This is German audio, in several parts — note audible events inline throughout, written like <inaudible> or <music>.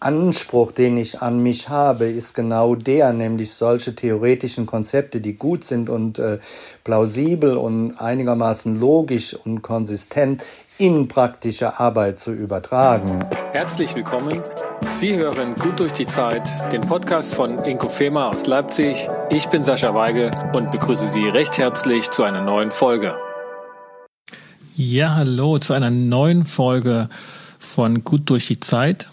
Anspruch, den ich an mich habe, ist genau der, nämlich solche theoretischen Konzepte, die gut sind und äh, plausibel und einigermaßen logisch und konsistent in praktische Arbeit zu übertragen. Herzlich willkommen. Sie hören Gut durch die Zeit, den Podcast von Inko Fema aus Leipzig. Ich bin Sascha Weige und begrüße Sie recht herzlich zu einer neuen Folge. Ja, hallo zu einer neuen Folge von Gut durch die Zeit.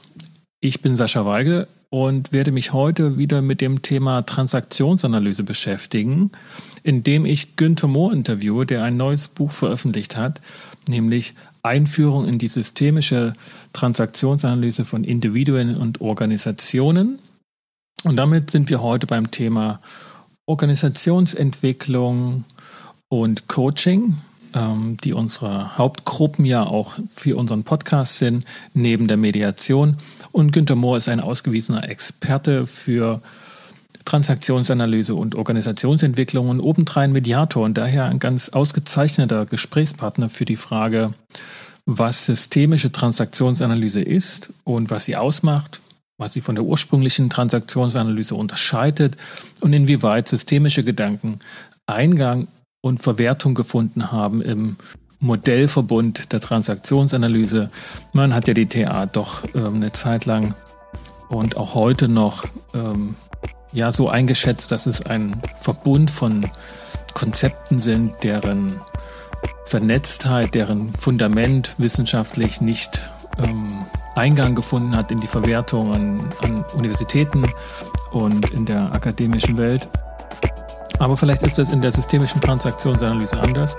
Ich bin Sascha Weigel und werde mich heute wieder mit dem Thema Transaktionsanalyse beschäftigen, indem ich Günther Mohr interviewe, der ein neues Buch veröffentlicht hat, nämlich Einführung in die systemische Transaktionsanalyse von Individuen und Organisationen. Und damit sind wir heute beim Thema Organisationsentwicklung und Coaching ähm, die unsere Hauptgruppen ja auch für unseren Podcast sind, neben der Mediation. Und Günter Mohr ist ein ausgewiesener Experte für Transaktionsanalyse und Organisationsentwicklung und obendrein Mediator und daher ein ganz ausgezeichneter Gesprächspartner für die Frage, was systemische Transaktionsanalyse ist und was sie ausmacht, was sie von der ursprünglichen Transaktionsanalyse unterscheidet und inwieweit systemische Gedanken Eingang und Verwertung gefunden haben im Modellverbund der Transaktionsanalyse. Man hat ja die TA doch ähm, eine Zeit lang und auch heute noch ähm, ja so eingeschätzt, dass es ein Verbund von Konzepten sind, deren Vernetztheit, deren Fundament wissenschaftlich nicht ähm, Eingang gefunden hat in die Verwertung an, an Universitäten und in der akademischen Welt. Aber vielleicht ist das in der systemischen Transaktionsanalyse anders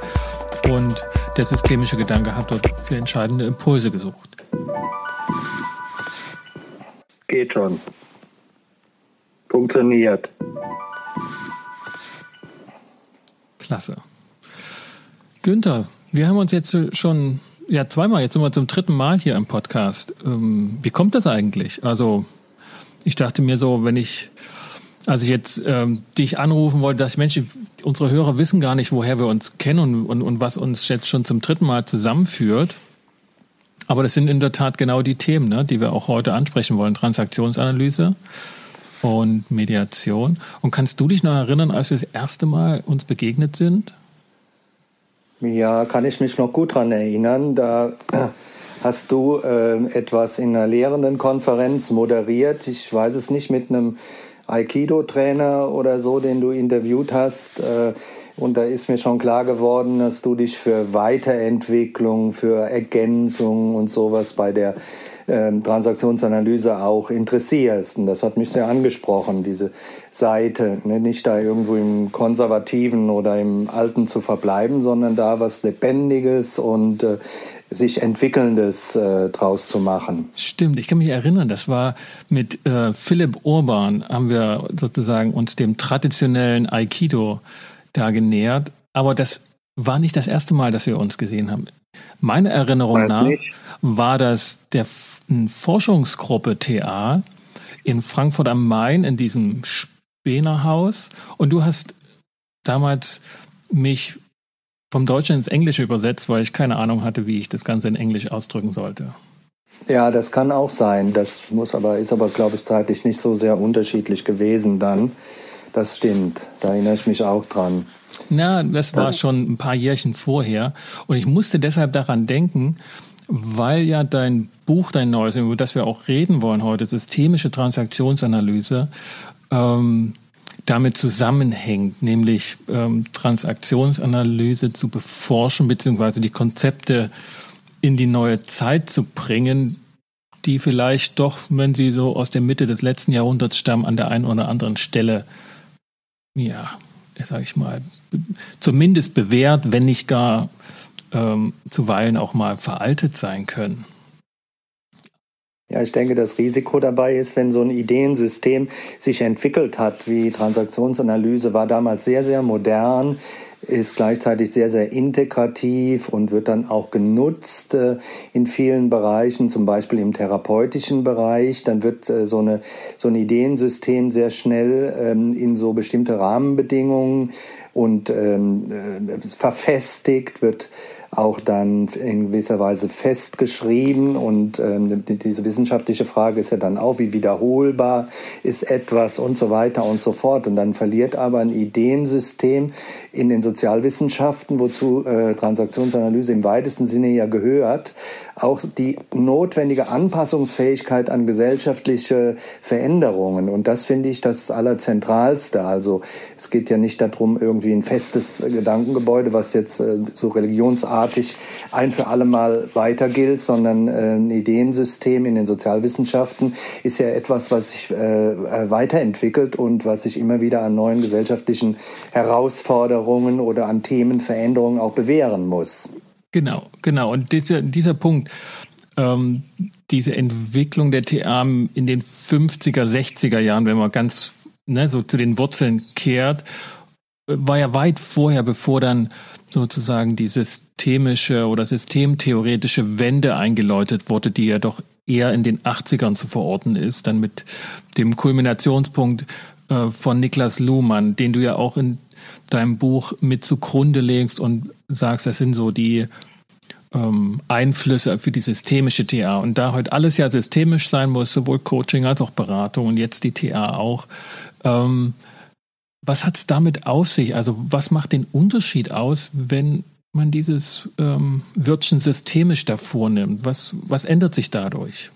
und der systemische Gedanke hat dort für entscheidende Impulse gesucht. Geht schon. Funktioniert. Klasse. Günther, wir haben uns jetzt schon ja zweimal, jetzt sind wir zum dritten Mal hier im Podcast. Ähm, wie kommt das eigentlich? Also ich dachte mir so, wenn ich als ich jetzt ähm, dich anrufen wollte, dass ich, Mensch, unsere Hörer wissen gar nicht, woher wir uns kennen und, und, und was uns jetzt schon zum dritten Mal zusammenführt. Aber das sind in der Tat genau die Themen, ne, die wir auch heute ansprechen wollen. Transaktionsanalyse und Mediation. Und kannst du dich noch erinnern, als wir das erste Mal uns begegnet sind? Ja, kann ich mich noch gut daran erinnern. Da hast du äh, etwas in einer Lehrendenkonferenz moderiert. Ich weiß es nicht, mit einem Aikido-Trainer oder so, den du interviewt hast. Äh, und da ist mir schon klar geworden, dass du dich für Weiterentwicklung, für Ergänzung und sowas bei der ähm, Transaktionsanalyse auch interessierst. Und das hat mich sehr angesprochen, diese Seite. Ne? Nicht da irgendwo im Konservativen oder im Alten zu verbleiben, sondern da was Lebendiges und äh, sich Entwickelndes äh, draus zu machen. Stimmt, ich kann mich erinnern, das war mit äh, Philipp Urban, haben wir sozusagen uns dem traditionellen Aikido da genähert, aber das war nicht das erste Mal, dass wir uns gesehen haben. Meiner Erinnerung Weiß nach nicht. war das der Forschungsgruppe TA in Frankfurt am Main in diesem Spenerhaus und du hast damals mich vom Deutschen ins Englische übersetzt, weil ich keine Ahnung hatte, wie ich das Ganze in Englisch ausdrücken sollte. Ja, das kann auch sein. Das muss aber, ist aber, glaube ich, zeitlich nicht so sehr unterschiedlich gewesen dann. Das stimmt. Da erinnere ich mich auch dran. Na, das war das schon ein paar Jährchen vorher. Und ich musste deshalb daran denken, weil ja dein Buch, dein neues, über das wir auch reden wollen heute, systemische Transaktionsanalyse, ähm, damit zusammenhängt, nämlich ähm, Transaktionsanalyse zu beforschen, beziehungsweise die Konzepte in die neue Zeit zu bringen, die vielleicht doch, wenn sie so aus der Mitte des letzten Jahrhunderts stammen, an der einen oder anderen Stelle, ja, sage ich mal, zumindest bewährt, wenn nicht gar ähm, zuweilen auch mal veraltet sein können. Ja, ich denke, das Risiko dabei ist, wenn so ein Ideensystem sich entwickelt hat, wie Transaktionsanalyse war damals sehr, sehr modern, ist gleichzeitig sehr, sehr integrativ und wird dann auch genutzt äh, in vielen Bereichen, zum Beispiel im therapeutischen Bereich. Dann wird äh, so, eine, so ein Ideensystem sehr schnell ähm, in so bestimmte Rahmenbedingungen und ähm, äh, verfestigt, wird auch dann in gewisser Weise festgeschrieben. Und ähm, diese wissenschaftliche Frage ist ja dann auch, wie wiederholbar ist etwas und so weiter und so fort. Und dann verliert aber ein Ideensystem in den Sozialwissenschaften, wozu äh, Transaktionsanalyse im weitesten Sinne ja gehört, auch die notwendige Anpassungsfähigkeit an gesellschaftliche Veränderungen. Und das finde ich das Allerzentralste. Also es geht ja nicht darum, irgendwie ein festes Gedankengebäude, was jetzt äh, so religionsartig ein für alle Mal weiter gilt, sondern äh, ein Ideensystem in den Sozialwissenschaften ist ja etwas, was sich äh, weiterentwickelt und was sich immer wieder an neuen gesellschaftlichen Herausforderungen oder an Themenveränderungen auch bewähren muss. Genau, genau. Und dieser, dieser Punkt, ähm, diese Entwicklung der TA in den 50er, 60er Jahren, wenn man ganz ne, so zu den Wurzeln kehrt, war ja weit vorher, bevor dann sozusagen die systemische oder systemtheoretische Wende eingeläutet wurde, die ja doch eher in den 80ern zu verorten ist, dann mit dem Kulminationspunkt äh, von Niklas Luhmann, den du ja auch in deinem Buch mit zugrunde legst und sagst, das sind so die ähm, Einflüsse für die systemische TA. Und da heute alles ja systemisch sein muss, sowohl Coaching als auch Beratung und jetzt die TA auch. Ähm, was hat es damit auf sich? Also was macht den Unterschied aus, wenn man dieses ähm, Wörtchen systemisch davor nimmt? Was, was ändert sich dadurch?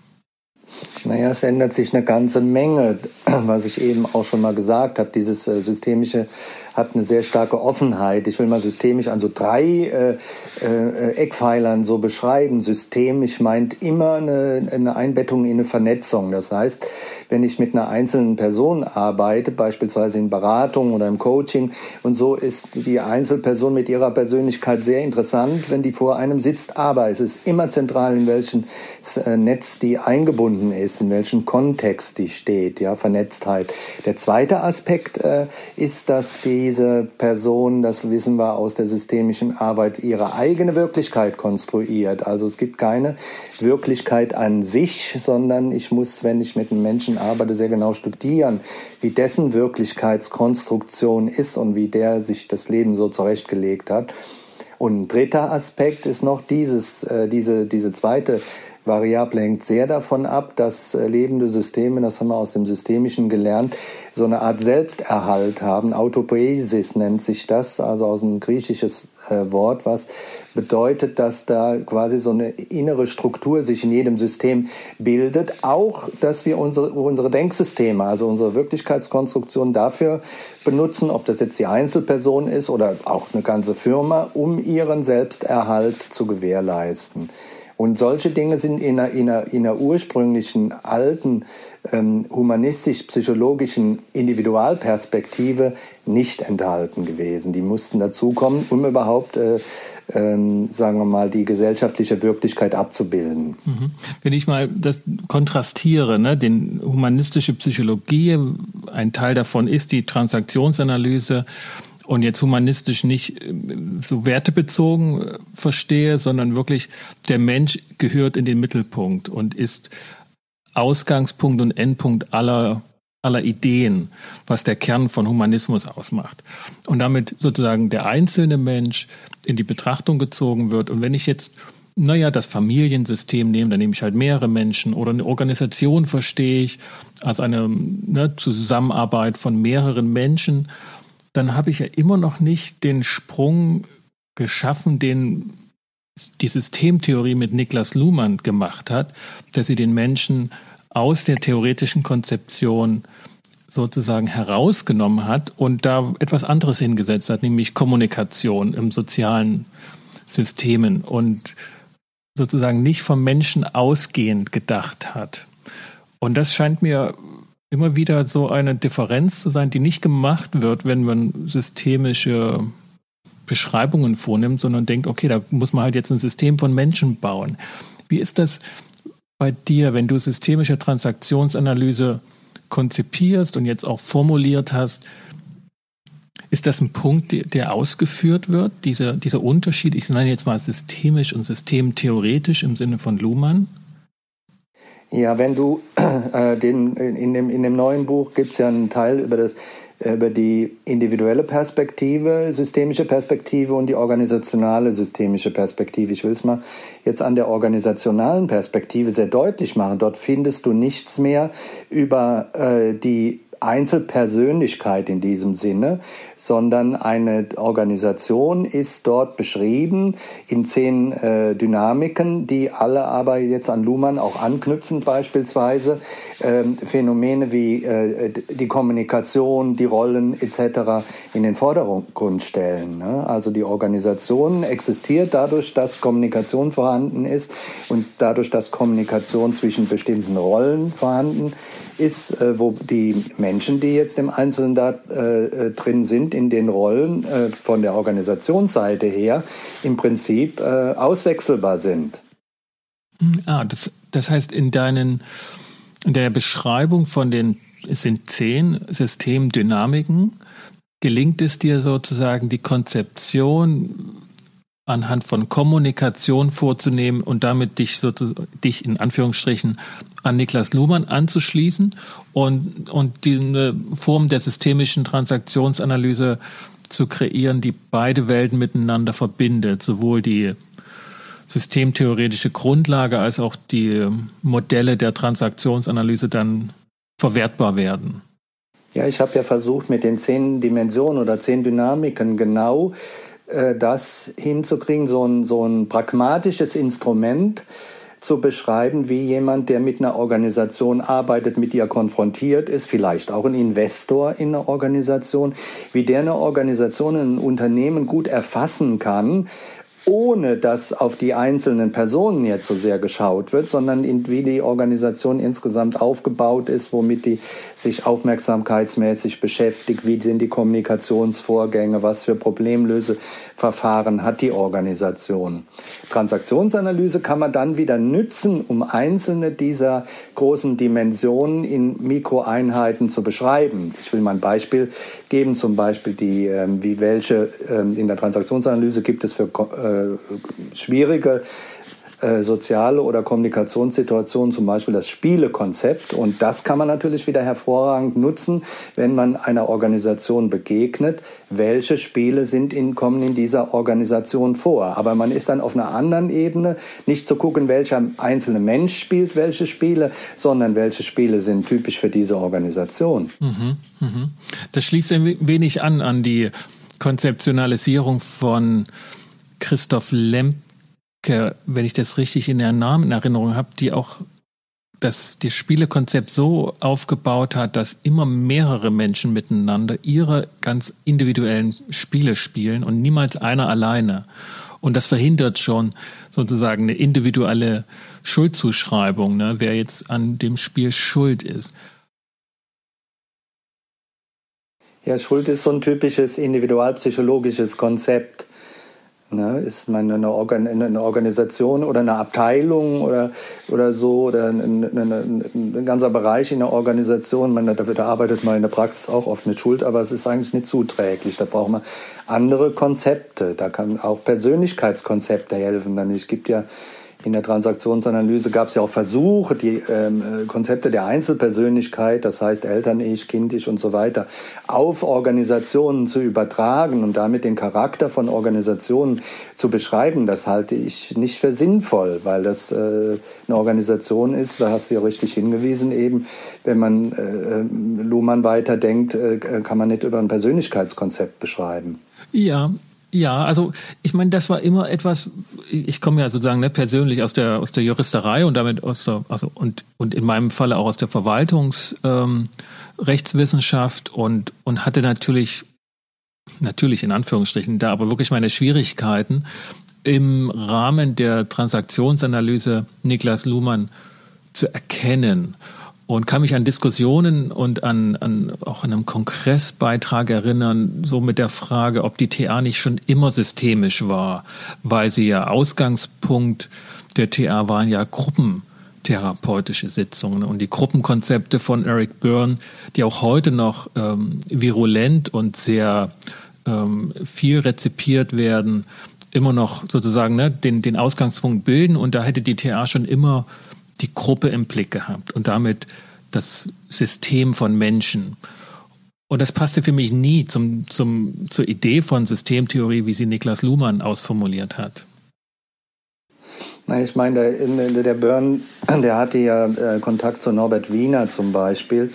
Naja, es ändert sich eine ganze Menge, was ich eben auch schon mal gesagt habe. Dieses äh, systemische hat eine sehr starke Offenheit. Ich will mal systemisch an so drei äh, äh, Eckpfeilern so beschreiben. Systemisch meint immer eine, eine Einbettung in eine Vernetzung. Das heißt, wenn ich mit einer einzelnen Person arbeite, beispielsweise in Beratung oder im Coaching, und so ist die Einzelperson mit ihrer Persönlichkeit sehr interessant, wenn die vor einem sitzt. Aber es ist immer zentral, in welchem äh, Netz die eingebunden ist, in welchem Kontext die steht, ja, Vernetztheit. Der zweite Aspekt äh, ist, dass die diese Person, das wissen wir aus der systemischen Arbeit, ihre eigene Wirklichkeit konstruiert. Also es gibt keine Wirklichkeit an sich, sondern ich muss, wenn ich mit einem Menschen arbeite, sehr genau studieren, wie dessen Wirklichkeitskonstruktion ist und wie der sich das Leben so zurechtgelegt hat. Und ein dritter Aspekt ist noch dieses, äh, diese, diese zweite Variable hängt sehr davon ab, dass äh, lebende Systeme, das haben wir aus dem Systemischen gelernt, so eine Art Selbsterhalt haben. Autopoiesis nennt sich das, also aus einem griechisches äh, Wort, was bedeutet, dass da quasi so eine innere Struktur sich in jedem System bildet. Auch, dass wir unsere, unsere Denksysteme, also unsere Wirklichkeitskonstruktion dafür benutzen, ob das jetzt die Einzelperson ist oder auch eine ganze Firma, um ihren Selbsterhalt zu gewährleisten. Und solche Dinge sind in einer, in einer, in einer ursprünglichen alten ähm, humanistisch-psychologischen Individualperspektive nicht enthalten gewesen. Die mussten dazukommen, um überhaupt äh, ähm, sagen wir mal, die gesellschaftliche Wirklichkeit abzubilden. Mhm. Wenn ich mal das kontrastiere, ne, den humanistische Psychologie, ein Teil davon ist die Transaktionsanalyse, und jetzt humanistisch nicht äh, so wertebezogen äh, verstehe, sondern wirklich der Mensch gehört in den Mittelpunkt und ist Ausgangspunkt und Endpunkt aller, aller Ideen, was der Kern von Humanismus ausmacht. Und damit sozusagen der einzelne Mensch in die Betrachtung gezogen wird. Und wenn ich jetzt naja, das Familiensystem nehme, dann nehme ich halt mehrere Menschen oder eine Organisation verstehe ich als eine ne, Zusammenarbeit von mehreren Menschen dann habe ich ja immer noch nicht den Sprung geschaffen, den die Systemtheorie mit Niklas Luhmann gemacht hat, dass sie den Menschen aus der theoretischen Konzeption sozusagen herausgenommen hat und da etwas anderes hingesetzt hat, nämlich Kommunikation im sozialen Systemen und sozusagen nicht vom Menschen ausgehend gedacht hat. Und das scheint mir immer wieder so eine Differenz zu sein, die nicht gemacht wird, wenn man systemische Beschreibungen vornimmt, sondern denkt, okay, da muss man halt jetzt ein System von Menschen bauen. Wie ist das bei dir, wenn du systemische Transaktionsanalyse konzipierst und jetzt auch formuliert hast? Ist das ein Punkt, der ausgeführt wird, dieser, dieser Unterschied? Ich nenne jetzt mal systemisch und systemtheoretisch im Sinne von Luhmann? Ja, wenn du äh, den, in, dem, in dem neuen Buch gibt es ja einen Teil über das über die individuelle Perspektive, systemische Perspektive und die organisationale systemische Perspektive. Ich will es mal jetzt an der organisationalen Perspektive sehr deutlich machen. Dort findest du nichts mehr über äh, die Einzelpersönlichkeit in diesem Sinne, sondern eine Organisation ist dort beschrieben in zehn äh, Dynamiken, die alle aber jetzt an Luhmann auch anknüpfen, beispielsweise ähm, Phänomene wie äh, die Kommunikation, die Rollen etc. in den Vordergrund stellen. Ne? Also die Organisation existiert dadurch, dass Kommunikation vorhanden ist und dadurch, dass Kommunikation zwischen bestimmten Rollen vorhanden ist, äh, wo die Menschen, die jetzt im Einzelnen da äh, äh drin sind, in den Rollen äh, von der Organisationsseite her im Prinzip äh, auswechselbar sind. Ah, das, das heißt, in deinen in der Beschreibung von den, es sind zehn Systemdynamiken, gelingt es dir sozusagen die Konzeption anhand von Kommunikation vorzunehmen und damit dich, dich in Anführungsstrichen an Niklas Luhmann anzuschließen und, und die Form der systemischen Transaktionsanalyse zu kreieren, die beide Welten miteinander verbindet, sowohl die systemtheoretische Grundlage als auch die Modelle der Transaktionsanalyse dann verwertbar werden. Ja, ich habe ja versucht, mit den zehn Dimensionen oder zehn Dynamiken genau das hinzukriegen, so ein, so ein pragmatisches Instrument zu beschreiben, wie jemand, der mit einer Organisation arbeitet, mit ihr konfrontiert ist, vielleicht auch ein Investor in einer Organisation, wie der eine Organisation, ein Unternehmen gut erfassen kann ohne dass auf die einzelnen Personen jetzt so sehr geschaut wird, sondern in, wie die Organisation insgesamt aufgebaut ist, womit die sich aufmerksamkeitsmäßig beschäftigt, wie sind die Kommunikationsvorgänge, was für Problemlöseverfahren hat die Organisation. Transaktionsanalyse kann man dann wieder nützen, um einzelne dieser großen Dimensionen in Mikroeinheiten zu beschreiben. Ich will mal ein Beispiel geben, zum Beispiel die, ähm, wie welche ähm, in der Transaktionsanalyse gibt es für äh, schwierige soziale oder Kommunikationssituationen, zum Beispiel das Spielekonzept. Und das kann man natürlich wieder hervorragend nutzen, wenn man einer Organisation begegnet. Welche Spiele sind in, kommen in dieser Organisation vor? Aber man ist dann auf einer anderen Ebene, nicht zu gucken, welcher einzelne Mensch spielt welche Spiele, sondern welche Spiele sind typisch für diese Organisation. Mhm, mhm. Das schließt ein wenig an an die Konzeptionalisierung von Christoph Lemp wenn ich das richtig in der Namen in Erinnerung habe, die auch das, das Spielekonzept so aufgebaut hat, dass immer mehrere Menschen miteinander ihre ganz individuellen Spiele spielen und niemals einer alleine. Und das verhindert schon sozusagen eine individuelle Schuldzuschreibung, ne, wer jetzt an dem Spiel schuld ist. Ja, Schuld ist so ein typisches individualpsychologisches Konzept. Ne? Ist man eine, Organ eine, Organisation oder eine Abteilung oder, oder so oder ein, ein, ein ganzer Bereich in der Organisation, man, da, da arbeitet man in der Praxis auch oft mit Schuld, aber es ist eigentlich nicht zuträglich. Da braucht man andere Konzepte. Da kann auch Persönlichkeitskonzepte helfen. Dann, es gibt ja in der Transaktionsanalyse gab es ja auch Versuche, die ähm, äh, Konzepte der Einzelpersönlichkeit, das heißt Eltern-Ich, Kind-Ich und so weiter, auf Organisationen zu übertragen und damit den Charakter von Organisationen zu beschreiben. Das halte ich nicht für sinnvoll, weil das äh, eine Organisation ist, da hast du ja richtig hingewiesen eben, wenn man äh, äh Luhmann weiterdenkt, äh, kann man nicht über ein Persönlichkeitskonzept beschreiben. Ja, ja, also ich meine, das war immer etwas, ich komme ja sozusagen ne, persönlich aus der aus der Juristerei und damit aus der, also und, und in meinem Falle auch aus der Verwaltungsrechtswissenschaft ähm, und, und hatte natürlich, natürlich in Anführungsstrichen, da aber wirklich meine Schwierigkeiten im Rahmen der Transaktionsanalyse Niklas Luhmann zu erkennen und kann mich an Diskussionen und an, an auch an einem Kongressbeitrag erinnern, so mit der Frage, ob die TA nicht schon immer systemisch war, weil sie ja Ausgangspunkt der TA waren ja gruppentherapeutische Sitzungen. Und die Gruppenkonzepte von Eric Byrne, die auch heute noch ähm, virulent und sehr ähm, viel rezipiert werden, immer noch sozusagen ne, den, den Ausgangspunkt bilden. Und da hätte die TA schon immer die Gruppe im Blick gehabt und damit das System von Menschen. Und das passte für mich nie zum, zum, zur Idee von Systemtheorie, wie sie Niklas Luhmann ausformuliert hat. Ich meine, der, der Byrne, der hatte ja äh, Kontakt zu Norbert Wiener zum Beispiel,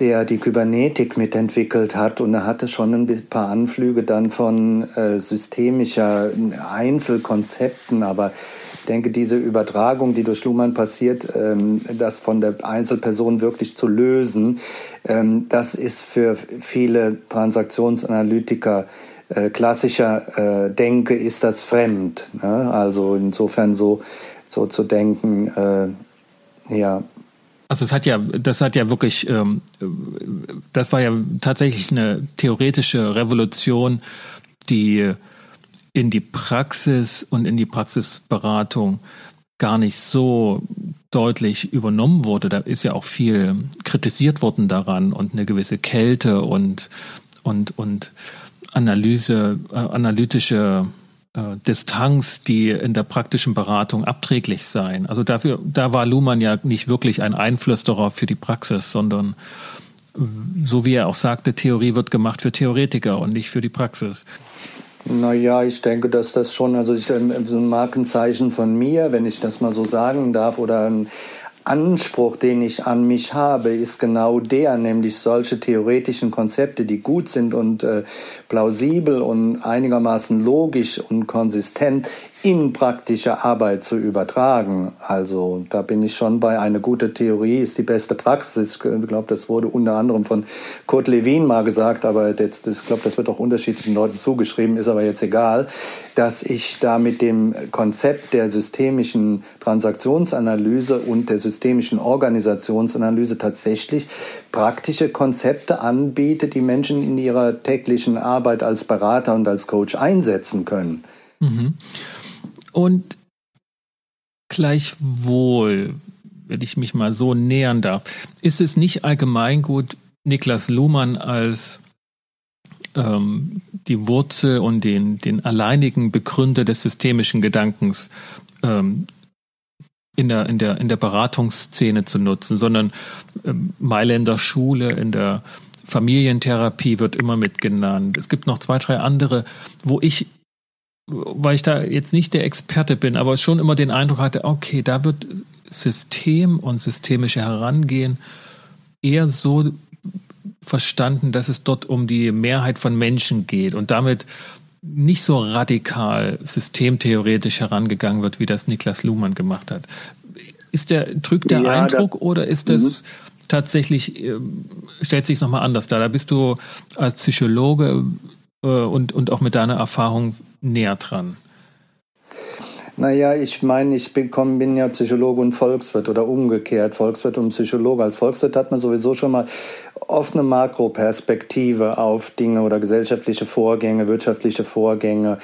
der die Kybernetik mitentwickelt hat und er hatte schon ein paar Anflüge dann von äh, systemischer Einzelkonzepten, aber ich denke, diese Übertragung, die durch Luhmann passiert, ähm, das von der Einzelperson wirklich zu lösen, ähm, das ist für viele Transaktionsanalytiker äh, klassischer äh, Denke ist das fremd. Ne? Also insofern so, so zu denken, äh, ja. Also es hat ja, das hat ja wirklich, ähm, das war ja tatsächlich eine theoretische Revolution, die in die Praxis und in die Praxisberatung gar nicht so deutlich übernommen wurde. Da ist ja auch viel kritisiert worden daran und eine gewisse Kälte und, und, und Analyse, äh, analytische äh, Distanz, die in der praktischen Beratung abträglich seien. Also dafür, da war Luhmann ja nicht wirklich ein Einflüsterer für die Praxis, sondern so wie er auch sagte, Theorie wird gemacht für Theoretiker und nicht für die Praxis. Naja, ich denke, dass das schon, also ich, ähm, so ein Markenzeichen von mir, wenn ich das mal so sagen darf, oder ein Anspruch, den ich an mich habe, ist genau der, nämlich solche theoretischen Konzepte, die gut sind und äh, plausibel und einigermaßen logisch und konsistent in praktische Arbeit zu übertragen. Also da bin ich schon bei, eine gute Theorie ist die beste Praxis. Ich glaube, das wurde unter anderem von Kurt Lewin mal gesagt, aber das, ich glaube, das wird auch unterschiedlichen Leuten zugeschrieben, ist aber jetzt egal, dass ich da mit dem Konzept der systemischen Transaktionsanalyse und der systemischen Organisationsanalyse tatsächlich praktische Konzepte anbiete, die Menschen in ihrer täglichen Arbeit als Berater und als Coach einsetzen können. Mhm. Und gleichwohl, wenn ich mich mal so nähern darf, ist es nicht allgemeingut, Niklas Luhmann als ähm, die Wurzel und den, den alleinigen Begründer des systemischen Gedankens ähm, in, der, in, der, in der Beratungsszene zu nutzen, sondern ähm, Mailänder Schule in der Familientherapie wird immer mitgenannt. Es gibt noch zwei, drei andere, wo ich weil ich da jetzt nicht der Experte bin, aber schon immer den Eindruck hatte, okay, da wird System und systemische Herangehen eher so verstanden, dass es dort um die Mehrheit von Menschen geht und damit nicht so radikal systemtheoretisch herangegangen wird, wie das Niklas Luhmann gemacht hat. Ist der, trügt der ja, Eindruck da, oder ist das mhm. tatsächlich, äh, stellt sich nochmal anders dar? Da bist du als Psychologe äh, und, und auch mit deiner Erfahrung näher dran? Naja, ich meine, ich bin, komm, bin ja Psychologe und Volkswirt oder umgekehrt, Volkswirt und Psychologe. Als Volkswirt hat man sowieso schon mal oft eine Makroperspektive auf Dinge oder gesellschaftliche Vorgänge, wirtschaftliche Vorgänge.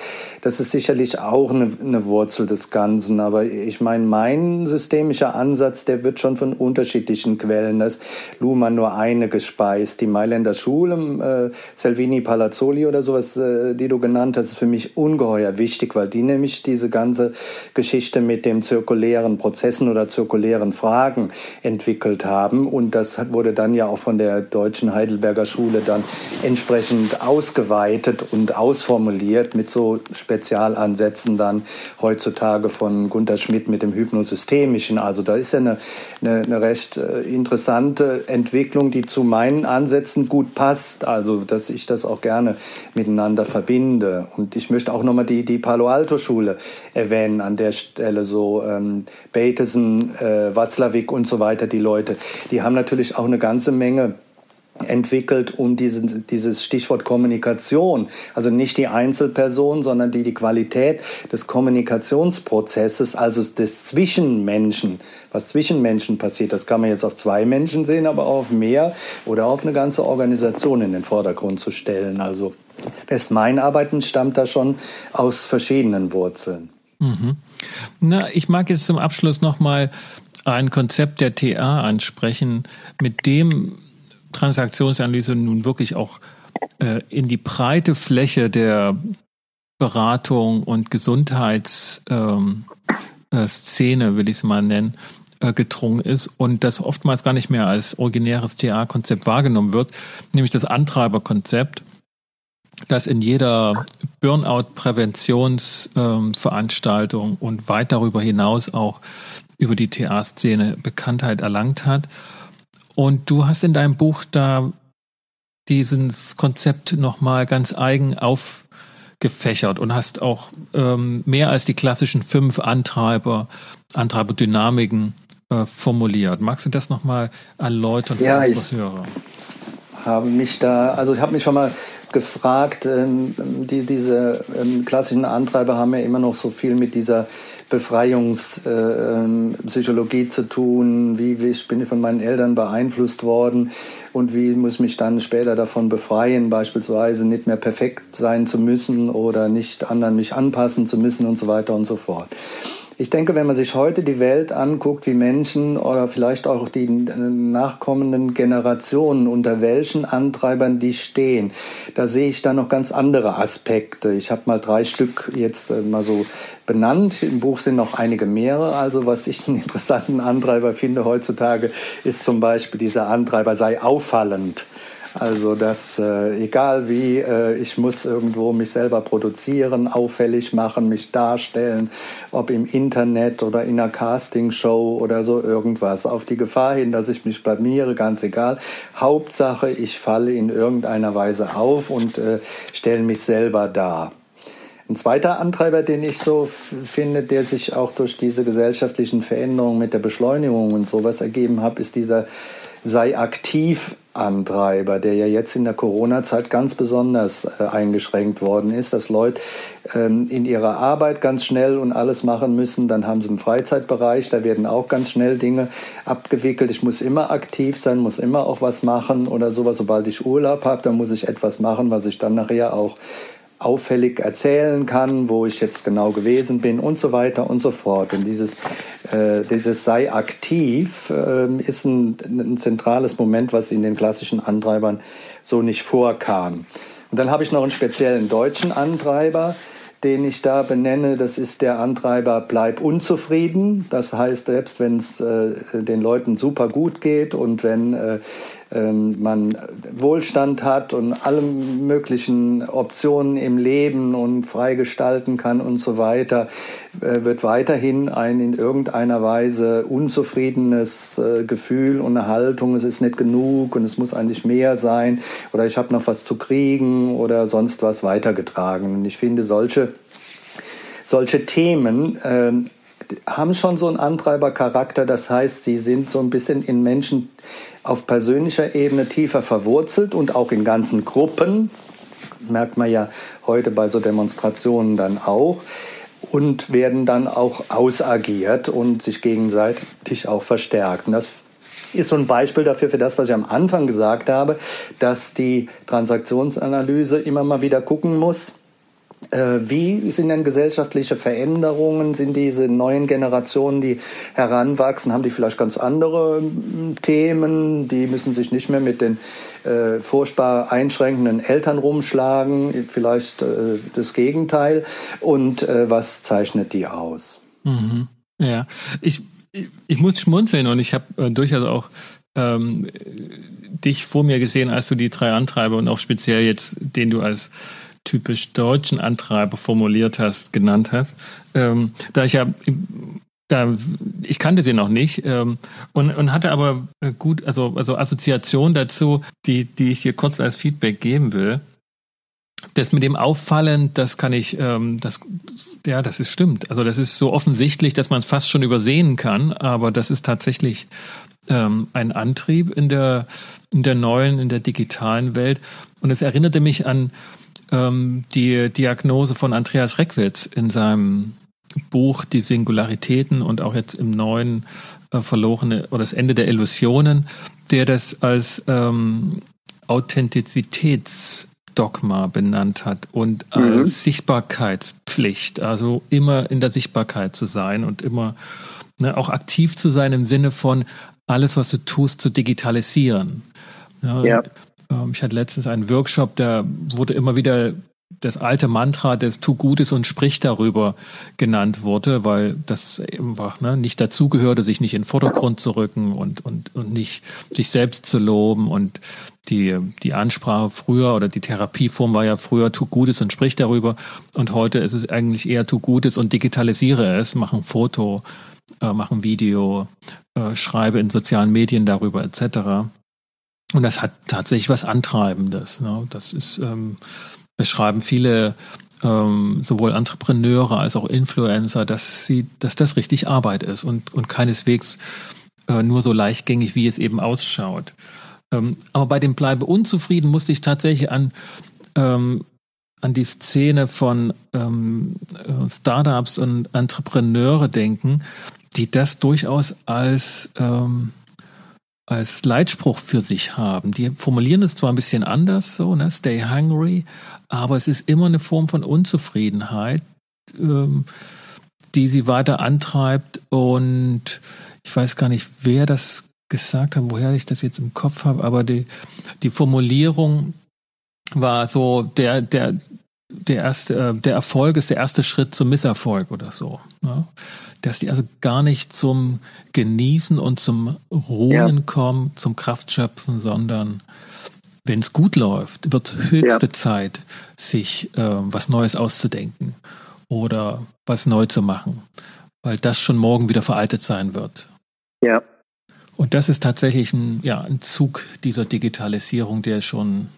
Das ist sicherlich auch eine, eine Wurzel des Ganzen. Aber ich meine, mein systemischer Ansatz, der wird schon von unterschiedlichen Quellen. Das Luhmann nur eine gespeist. Die Mailänder Schule, äh, Salvini Palazzoli oder sowas, äh, die du genannt hast, ist für mich ungeheuer wichtig, weil die nämlich diese ganze Geschichte mit den zirkulären Prozessen oder zirkulären Fragen entwickelt haben. Und das wurde dann ja auch von der deutschen Heidelberger Schule dann entsprechend ausgeweitet und ausformuliert mit so Spezialansätzen dann heutzutage von Gunter Schmidt mit dem Hypnosystemischen. Also da ist ja eine, eine, eine recht äh, interessante Entwicklung, die zu meinen Ansätzen gut passt. Also dass ich das auch gerne miteinander verbinde. Und ich möchte auch nochmal die, die Palo Alto Schule erwähnen an der Stelle, so ähm, Bateson, äh, Watzlawick und so weiter, die Leute, die haben natürlich auch eine ganze Menge entwickelt um diesen, dieses Stichwort Kommunikation. Also nicht die Einzelperson, sondern die, die Qualität des Kommunikationsprozesses, also des Zwischenmenschen. Was zwischen Menschen passiert, das kann man jetzt auf zwei Menschen sehen, aber auch auf mehr oder auf eine ganze Organisation in den Vordergrund zu stellen. Also das mein Arbeiten stammt da schon aus verschiedenen Wurzeln. Mhm. Na, ich mag jetzt zum Abschluss nochmal ein Konzept der TA ansprechen, mit dem Transaktionsanalyse nun wirklich auch äh, in die breite Fläche der Beratung und Gesundheitsszene, ähm, äh, will ich es mal nennen, äh, gedrungen ist und das oftmals gar nicht mehr als originäres TA-Konzept wahrgenommen wird, nämlich das Antreiberkonzept, das in jeder Burnout-Präventionsveranstaltung ähm, und weit darüber hinaus auch über die TA-Szene Bekanntheit erlangt hat. Und du hast in deinem Buch da dieses Konzept nochmal ganz eigen aufgefächert und hast auch ähm, mehr als die klassischen fünf Antreiber, Antreiberdynamiken äh, formuliert. Magst du das nochmal erläutern ja, für unsere Hörer? habe mich da, also ich habe mich schon mal gefragt, ähm, die, diese ähm, klassischen Antreiber haben ja immer noch so viel mit dieser Befreiungspsychologie äh, ähm, zu tun, wie, wie ich bin von meinen Eltern beeinflusst worden und wie muss mich dann später davon befreien, beispielsweise nicht mehr perfekt sein zu müssen oder nicht anderen mich anpassen zu müssen und so weiter und so fort. Ich denke, wenn man sich heute die Welt anguckt, wie Menschen oder vielleicht auch die nachkommenden Generationen, unter welchen Antreibern die stehen, da sehe ich da noch ganz andere Aspekte. Ich habe mal drei Stück jetzt äh, mal so benannt. Im Buch sind noch einige mehrere. Also was ich einen <laughs> interessanten Antreiber finde heutzutage, ist zum Beispiel dieser Antreiber sei auffallend. Also dass äh, egal wie, äh, ich muss irgendwo mich selber produzieren, auffällig machen, mich darstellen, ob im Internet oder in einer Castingshow oder so irgendwas. Auf die Gefahr hin, dass ich mich blamiere, ganz egal. Hauptsache, ich falle in irgendeiner Weise auf und äh, stelle mich selber dar. Ein zweiter Antreiber, den ich so finde, der sich auch durch diese gesellschaftlichen Veränderungen mit der Beschleunigung und sowas ergeben hat, ist dieser sei aktiv Antreiber, der ja jetzt in der Corona-Zeit ganz besonders äh, eingeschränkt worden ist, dass Leute ähm, in ihrer Arbeit ganz schnell und alles machen müssen. Dann haben sie einen Freizeitbereich, da werden auch ganz schnell Dinge abgewickelt. Ich muss immer aktiv sein, muss immer auch was machen oder sowas. Sobald ich Urlaub habe, dann muss ich etwas machen, was ich dann nachher auch auffällig erzählen kann, wo ich jetzt genau gewesen bin und so weiter und so fort. Und dieses, äh, dieses sei aktiv äh, ist ein, ein zentrales Moment, was in den klassischen Antreibern so nicht vorkam. Und dann habe ich noch einen speziellen deutschen Antreiber, den ich da benenne. Das ist der Antreiber Bleib unzufrieden. Das heißt, selbst wenn es äh, den Leuten super gut geht und wenn äh, man Wohlstand hat und alle möglichen Optionen im Leben und frei gestalten kann und so weiter, äh, wird weiterhin ein in irgendeiner Weise unzufriedenes äh, Gefühl und eine Haltung, es ist nicht genug und es muss eigentlich mehr sein oder ich habe noch was zu kriegen oder sonst was weitergetragen. Und ich finde, solche, solche Themen äh, haben schon so einen Antreibercharakter, das heißt, sie sind so ein bisschen in Menschen auf persönlicher Ebene tiefer verwurzelt und auch in ganzen Gruppen, merkt man ja heute bei so Demonstrationen dann auch, und werden dann auch ausagiert und sich gegenseitig auch verstärkt. Und das ist so ein Beispiel dafür, für das, was ich am Anfang gesagt habe, dass die Transaktionsanalyse immer mal wieder gucken muss, wie sind denn gesellschaftliche Veränderungen? Sind diese neuen Generationen, die heranwachsen, haben die vielleicht ganz andere hm, Themen? Die müssen sich nicht mehr mit den äh, furchtbar einschränkenden Eltern rumschlagen, vielleicht äh, das Gegenteil. Und äh, was zeichnet die aus? Mhm. Ja, ich, ich muss schmunzeln und ich habe äh, durchaus auch ähm, dich vor mir gesehen, als du die drei Antreiber und auch speziell jetzt, den du als typisch deutschen Antreiber formuliert hast, genannt hast. Ähm, da ich ja, da, ich kannte sie noch nicht ähm, und, und hatte aber gut, also, also Assoziation dazu, die, die ich hier kurz als Feedback geben will. Das mit dem Auffallen, das kann ich, ähm, das, ja, das ist stimmt. Also das ist so offensichtlich, dass man es fast schon übersehen kann, aber das ist tatsächlich ähm, ein Antrieb in der, in der neuen, in der digitalen Welt. Und es erinnerte mich an ähm, die Diagnose von Andreas Reckwitz in seinem Buch Die Singularitäten und auch jetzt im neuen äh, verlorene oder das Ende der Illusionen, der das als ähm, Authentizitätsdogma benannt hat und mhm. als Sichtbarkeitspflicht, also immer in der Sichtbarkeit zu sein und immer ne, auch aktiv zu sein im Sinne von alles, was du tust, zu digitalisieren. Ja, ja. Ähm, ich hatte letztens einen Workshop, da wurde immer wieder das alte Mantra des Tu Gutes und sprich darüber genannt wurde, weil das einfach ne, nicht dazugehörte, sich nicht in den Vordergrund zu rücken und, und, und nicht sich selbst zu loben. Und die, die Ansprache früher oder die Therapieform war ja früher Tu Gutes und sprich darüber. Und heute ist es eigentlich eher Tu Gutes und digitalisiere es, mach ein Foto, äh, mach ein Video, äh, schreibe in sozialen Medien darüber etc. Und das hat tatsächlich was Antreibendes. Ne? Das ist ähm, es schreiben viele ähm, sowohl Entrepreneure als auch Influencer, dass sie, dass das richtig Arbeit ist und, und keineswegs äh, nur so leichtgängig, wie es eben ausschaut. Ähm, aber bei dem Bleibe unzufrieden musste ich tatsächlich an, ähm, an die Szene von ähm, äh, Startups und Entrepreneure denken, die das durchaus als ähm, als Leitspruch für sich haben. Die formulieren es zwar ein bisschen anders, so, ne, stay hungry, aber es ist immer eine Form von Unzufriedenheit, ähm, die sie weiter antreibt. Und ich weiß gar nicht, wer das gesagt hat, woher ich das jetzt im Kopf habe, aber die, die Formulierung war so, der, der, der erste, äh, der Erfolg ist der erste Schritt zum Misserfolg oder so. Ne? Dass die also gar nicht zum Genießen und zum Ruhen ja. kommen, zum Kraftschöpfen, sondern wenn es gut läuft, wird höchste ja. Zeit, sich äh, was Neues auszudenken oder was neu zu machen, weil das schon morgen wieder veraltet sein wird. Ja. Und das ist tatsächlich ein, ja, ein Zug dieser Digitalisierung, der schon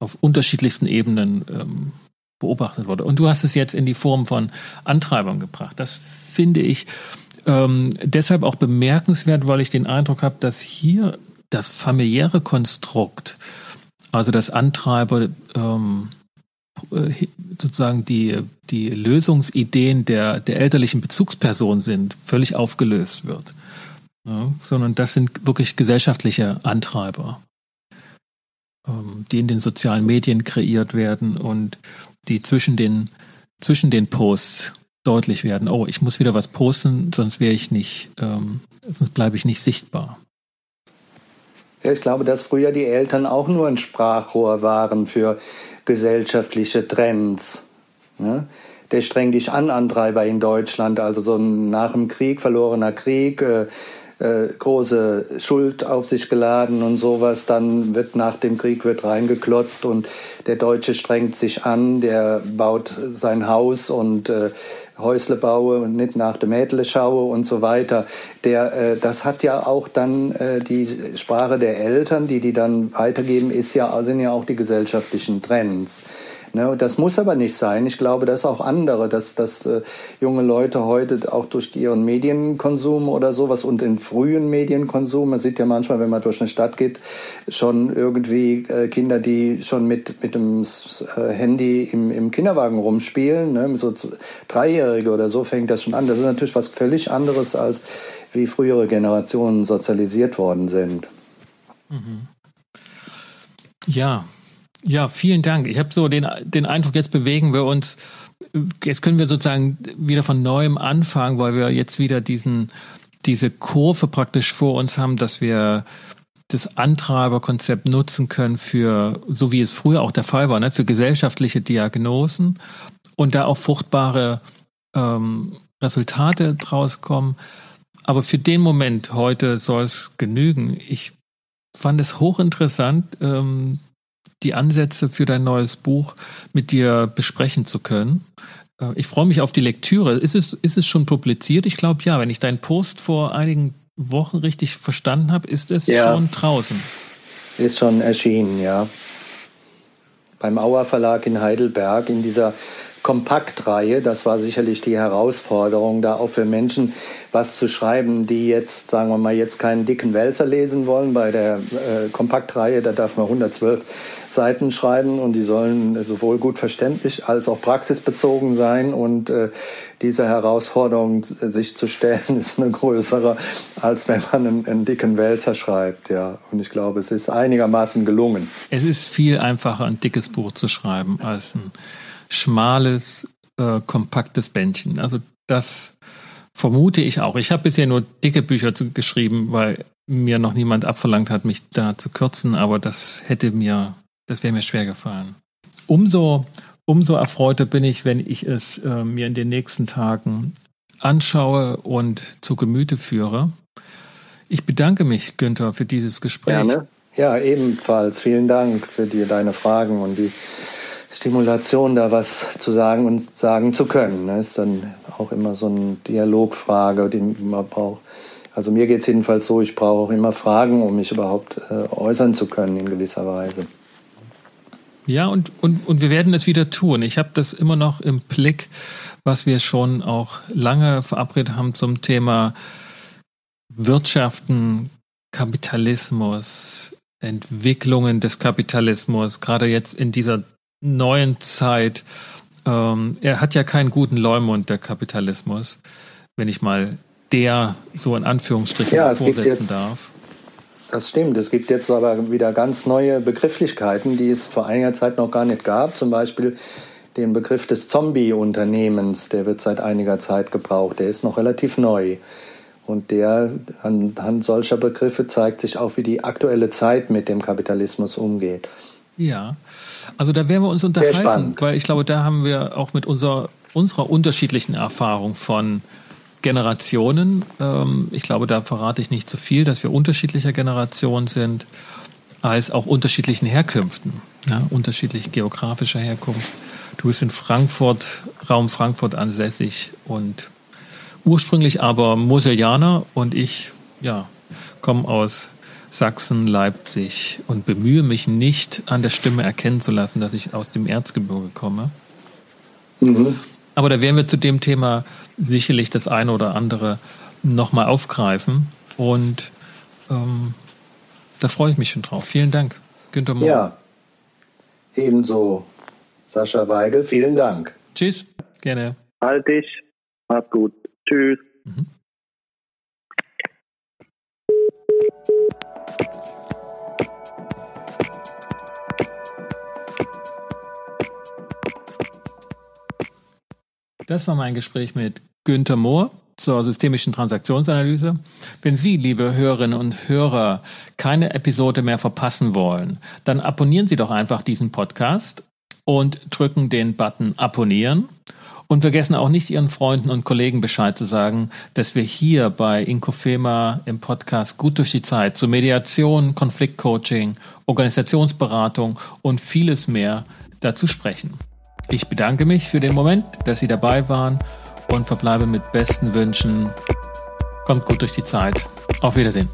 auf unterschiedlichsten Ebenen ähm, beobachtet wurde. Und du hast es jetzt in die Form von Antreibern gebracht. Das finde ich ähm, deshalb auch bemerkenswert, weil ich den Eindruck habe, dass hier das familiäre Konstrukt also dass Antreiber ähm, äh, sozusagen die, die Lösungsideen der, der elterlichen Bezugsperson sind, völlig aufgelöst wird. Ja, sondern das sind wirklich gesellschaftliche Antreiber, ähm, die in den sozialen Medien kreiert werden und die zwischen den, zwischen den Posts deutlich werden. Oh, ich muss wieder was posten, sonst wäre ich nicht, ähm, sonst bleibe ich nicht sichtbar. Ich glaube, dass früher die Eltern auch nur ein Sprachrohr waren für gesellschaftliche Trends. Ne? Der streng dich an Antreiber in Deutschland, also so ein nach dem Krieg verlorener Krieg, äh, äh, große Schuld auf sich geladen und sowas, dann wird nach dem Krieg wird reingeklotzt und der Deutsche strengt sich an, der baut sein Haus und äh, Häusle baue und nicht nach dem Mädle schaue und so weiter. Der, äh, das hat ja auch dann äh, die Sprache der Eltern, die die dann weitergeben, ist ja, sind ja auch die gesellschaftlichen Trends. Ne, das muss aber nicht sein. Ich glaube, dass auch andere, dass, dass äh, junge Leute heute auch durch ihren Medienkonsum oder sowas und den frühen Medienkonsum, man sieht ja manchmal, wenn man durch eine Stadt geht, schon irgendwie äh, Kinder, die schon mit, mit dem äh, Handy im, im Kinderwagen rumspielen, ne, so Dreijährige oder so fängt das schon an. Das ist natürlich was völlig anderes, als wie frühere Generationen sozialisiert worden sind. Mhm. Ja, ja, vielen Dank. Ich habe so den, den Eindruck, jetzt bewegen wir uns, jetzt können wir sozusagen wieder von neuem anfangen, weil wir jetzt wieder diesen, diese Kurve praktisch vor uns haben, dass wir das Antreiberkonzept nutzen können für, so wie es früher auch der Fall war, ne, für gesellschaftliche Diagnosen und da auch fruchtbare ähm, Resultate draus kommen. Aber für den Moment heute soll es genügen. Ich fand es hochinteressant, ähm, die Ansätze für dein neues Buch mit dir besprechen zu können. Äh, ich freue mich auf die Lektüre. Ist es, ist es schon publiziert? Ich glaube ja. Wenn ich deinen Post vor einigen Wochen richtig verstanden habe, ist es ja. schon draußen. Ist schon erschienen, ja. Beim Auer Verlag in Heidelberg in dieser Kompaktreihe. Das war sicherlich die Herausforderung, da auch für Menschen was zu schreiben, die jetzt, sagen wir mal, jetzt keinen dicken Wälzer lesen wollen. Bei der äh, Kompaktreihe, da darf man 112 Seiten schreiben und die sollen sowohl gut verständlich als auch praxisbezogen sein. Und äh, diese Herausforderung, sich zu stellen, <laughs> ist eine größere, als wenn man einen, einen, dicken Wälzer schreibt. Ja. Und ich glaube, es ist einigermaßen gelungen. Es ist viel einfacher, ein dickes Buch zu schreiben, als ein schmales, äh, kompaktes Bändchen. Also das vermute ich auch. Ich habe bisher nur dicke Bücher zu, geschrieben, weil mir noch niemand abverlangt hat, mich da zu kürzen, aber das hätte mir das wäre mir schwer gefallen. Umso umso erfreuter bin ich, wenn ich es äh, mir in den nächsten Tagen anschaue und zu Gemüte führe. Ich bedanke mich, Günther, für dieses Gespräch. Gerne. Ja, ebenfalls. Vielen Dank für die, deine Fragen und die Stimulation, da was zu sagen und sagen zu können. Das ist dann auch immer so eine Dialogfrage, die man braucht. Also mir geht es jedenfalls so, ich brauche auch immer Fragen, um mich überhaupt äh, äußern zu können in gewisser Weise. Ja, und, und, und wir werden es wieder tun. Ich habe das immer noch im Blick, was wir schon auch lange verabredet haben zum Thema Wirtschaften, Kapitalismus, Entwicklungen des Kapitalismus, gerade jetzt in dieser neuen Zeit. Ähm, er hat ja keinen guten Leumund, der Kapitalismus, wenn ich mal der so in Anführungsstrichen ja, vorsetzen darf. Das stimmt. Es gibt jetzt aber wieder ganz neue Begrifflichkeiten, die es vor einiger Zeit noch gar nicht gab. Zum Beispiel den Begriff des Zombie-Unternehmens, der wird seit einiger Zeit gebraucht. Der ist noch relativ neu. Und der anhand solcher Begriffe zeigt sich auch, wie die aktuelle Zeit mit dem Kapitalismus umgeht. Ja, also da werden wir uns unterhalten, weil ich glaube, da haben wir auch mit unserer, unserer unterschiedlichen Erfahrung von Generationen, ähm, ich glaube, da verrate ich nicht zu viel, dass wir unterschiedlicher Generation sind, als auch unterschiedlichen Herkünften, ja, unterschiedlich geografischer Herkunft. Du bist in Frankfurt, Raum Frankfurt ansässig und ursprünglich aber Moselianer und ich, ja, komme aus Sachsen, Leipzig und bemühe mich nicht an der Stimme erkennen zu lassen, dass ich aus dem Erzgebirge komme. Mhm. Aber da werden wir zu dem Thema sicherlich das eine oder andere nochmal aufgreifen und ähm, da freue ich mich schon drauf. Vielen Dank, Günter Mohr. Ja, ebenso. Sascha Weigel, vielen Dank. Tschüss, gerne. Halt dich, mach's gut. Tschüss. Mhm. Das war mein Gespräch mit Günther Mohr zur systemischen Transaktionsanalyse. Wenn Sie, liebe Hörerinnen und Hörer, keine Episode mehr verpassen wollen, dann abonnieren Sie doch einfach diesen Podcast und drücken den Button Abonnieren und vergessen auch nicht Ihren Freunden und Kollegen Bescheid zu sagen, dass wir hier bei Inkofema im Podcast gut durch die Zeit zu Mediation, Konfliktcoaching, Organisationsberatung und vieles mehr dazu sprechen. Ich bedanke mich für den Moment, dass Sie dabei waren und verbleibe mit besten Wünschen. Kommt gut durch die Zeit. Auf Wiedersehen.